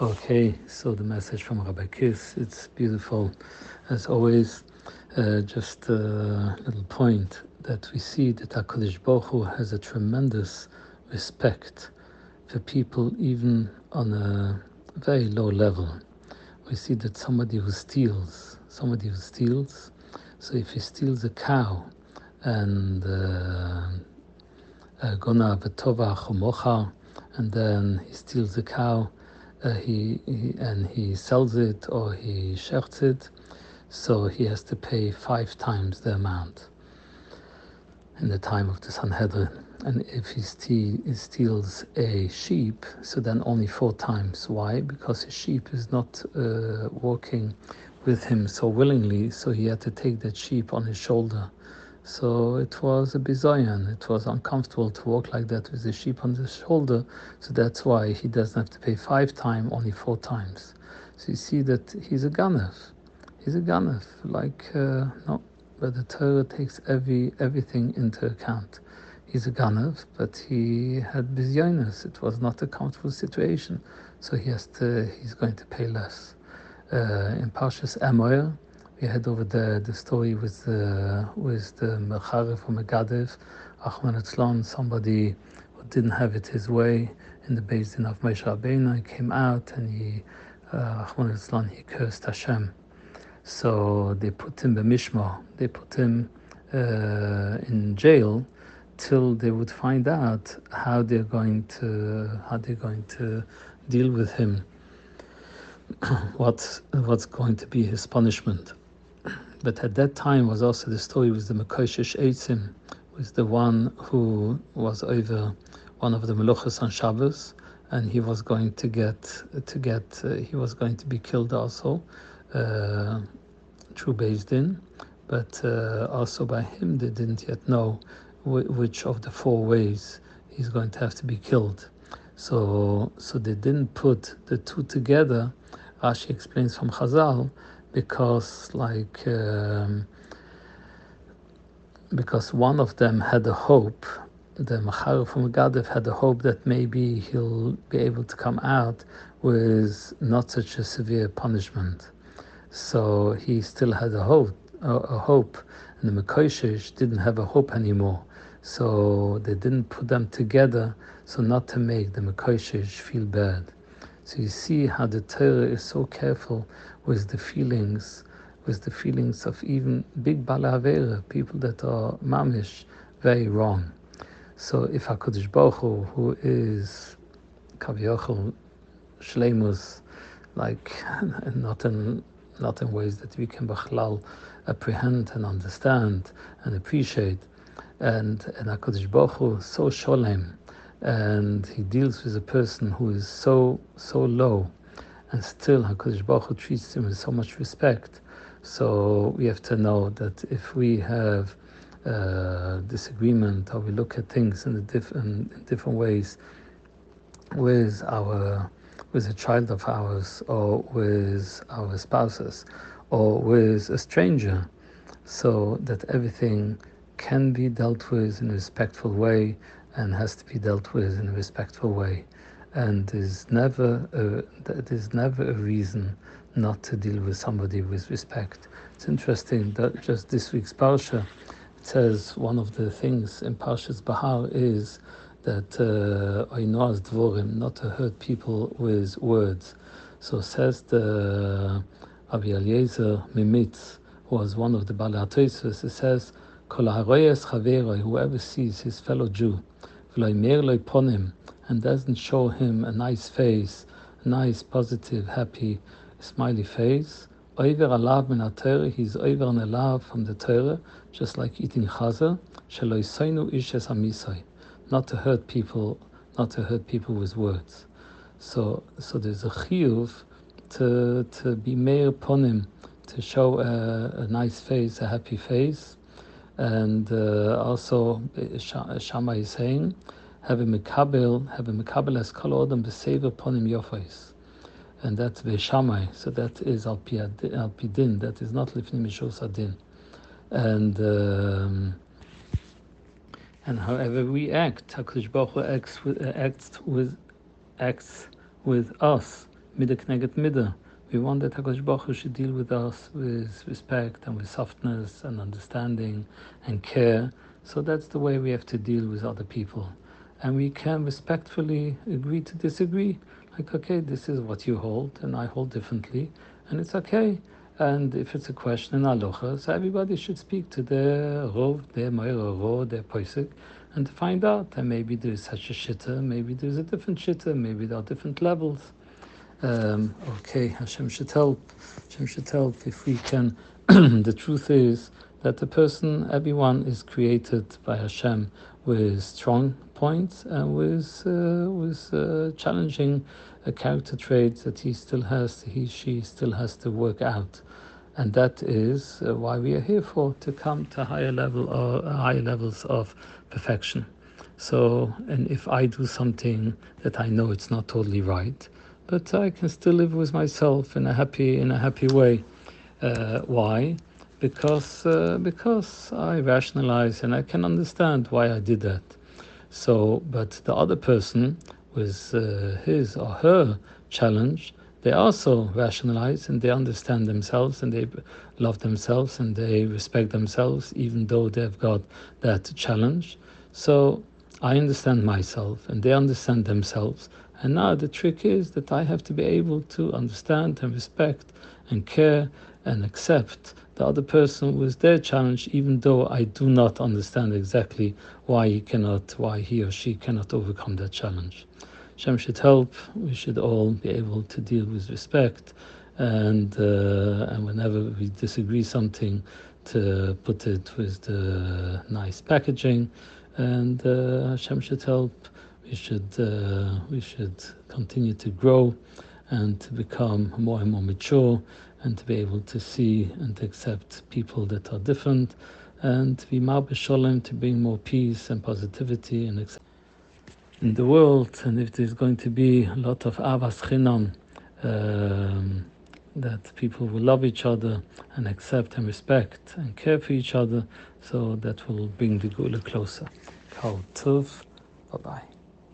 Okay, so the message from Rabbi Kiss, it's beautiful as always. Uh, just a little point that we see that HaKadosh Baruch Hu has a tremendous respect for people even on a very low level. We see that somebody who steals, somebody who steals, so if he steals a cow and uh, gona uh, and then he steals the cow uh, he, he, and he sells it or he sherts it, so he has to pay five times the amount in the time of the Sanhedrin. And if he, he steals a sheep, so then only four times. Why? Because his sheep is not uh, with him so willingly, so he had to take that sheep on his shoulder so it was a bizayan. It was uncomfortable to walk like that with the sheep on the shoulder. So that's why he doesn't have to pay five times, only four times. So you see that he's a ganef. He's a ganef. Like uh, no, but the Torah takes every everything into account. He's a ganef, but he had bizyonis. It was not a comfortable situation, so he has to. He's going to pay less. Uh, in Parshas Emoyer, we had over the, the story with the with the Mechare from Megadev, Achman Etzlon, somebody who didn't have it his way in the basin of Moshe. He came out and he, uh, Etzlon, he cursed Hashem. So they put him b'mishmar. They put him uh, in jail till they would find out how they're going to how they're going to deal with him. what what's going to be his punishment? But at that time was also the story with the Mekoshish Eitzim, was the one who was over one of the Meluchas on Shabbos, and he was going to get to get uh, he was going to be killed also uh, through Din, but uh, also by him they didn't yet know which of the four ways he's going to have to be killed. So so they didn't put the two together. Rashi explains from Chazal because like um, because one of them had a hope the Machar from Gadev had a hope that maybe he'll be able to come out with not such a severe punishment. So he still had a hope, a, a hope, and the Mekoshish didn't have a hope anymore. So they didn't put them together, so not to make the Mekoshish feel bad. So you see how the Torah is so careful with the feelings, with the feelings of even big balavera, people that are mamish, very wrong. So if Hakadosh Baruch Hu, who is kaviyachol shleimus, like not in not in ways that we can bachlal apprehend and understand and appreciate, and and Hakadosh Baruch Hu so sholem and he deals with a person who is so so low, and still Hakadosh Baruch Hu treats him with so much respect. So we have to know that if we have disagreement or we look at things in, different in different ways with our with a child of ours or with our spouses or with a stranger, so that everything can be dealt with in a respectful way and has to be dealt with in a respectful way. And is never a, there's never a reason not to deal with somebody with respect. It's interesting that just this week's parsha it says one of the things in Parshas Bahar is that uh, Oinoaz Dvorim, not to hurt people with words. So says the Rabbi Eliezer Mimitz, who was one of the Balatoisus, it says, whoever sees his fellow Jew and doesn't show him a nice face, a nice, positive, happy, smiley face, over alav min Torah, he's over and alav from the Torah, just like eating chazer, shelo ish amisai, not to hurt people, not to hurt people with words. So, so there's a chiyuv to to be meir ponim, to show a, a nice face, a happy face, and uh, also Shammai is saying, have a mekabel, have a mekabel as kol odom b'sever ponim yofais. And that's Shammai, so that is al pidin, that is not lifnim mishos adin. And um, and however we act, Hakadosh Baruch Hu acts with, acts with acts with us midah kneget midah. We want that Hakadosh Baruch Hu should deal with us with respect and with softness and understanding and care. So that's the way we have to deal with other people, and we can respectfully agree to disagree. Like, okay, this is what you hold, and I hold differently, and it's okay. And if it's a question in aloha, so everybody should speak to their rov, their moira ro, their poisik, and to find out. And maybe there's such a shitta, maybe there's a different shitta, maybe there are different levels. Um, okay, Hashem should help. Hashem should help if we can. the truth is that the person, everyone, is created by Hashem with strong points and with uh, with uh, challenging uh, character traits that he still has, he she still has to work out, and that is uh, why we are here for to come to higher level or uh, higher levels of perfection. So, and if I do something that I know it's not totally right, but I can still live with myself in a happy in a happy way. Uh, why? Because uh, because I rationalize and I can understand why I did that. So, but the other person with uh, his or her challenge, they also rationalize and they understand themselves and they love themselves and they respect themselves, even though they've got that challenge. So I understand myself and they understand themselves. And now the trick is that I have to be able to understand and respect and care and accept the other person with their challenge, even though I do not understand exactly why he cannot, why he or she cannot overcome that challenge. Shem should help. We should all be able to deal with respect, and uh, and whenever we disagree something, to put it with the nice packaging, and uh, Hashem should help we should uh, we should continue to grow and to become more and more mature and to be able to see and accept people that are different and to be shalom to bring more peace and positivity and in the world and if there's going to be a lot of avas chinam um, that people will love each other and accept and respect and care for each other so that will bring the gula closer. Kal Tov. Bye bye.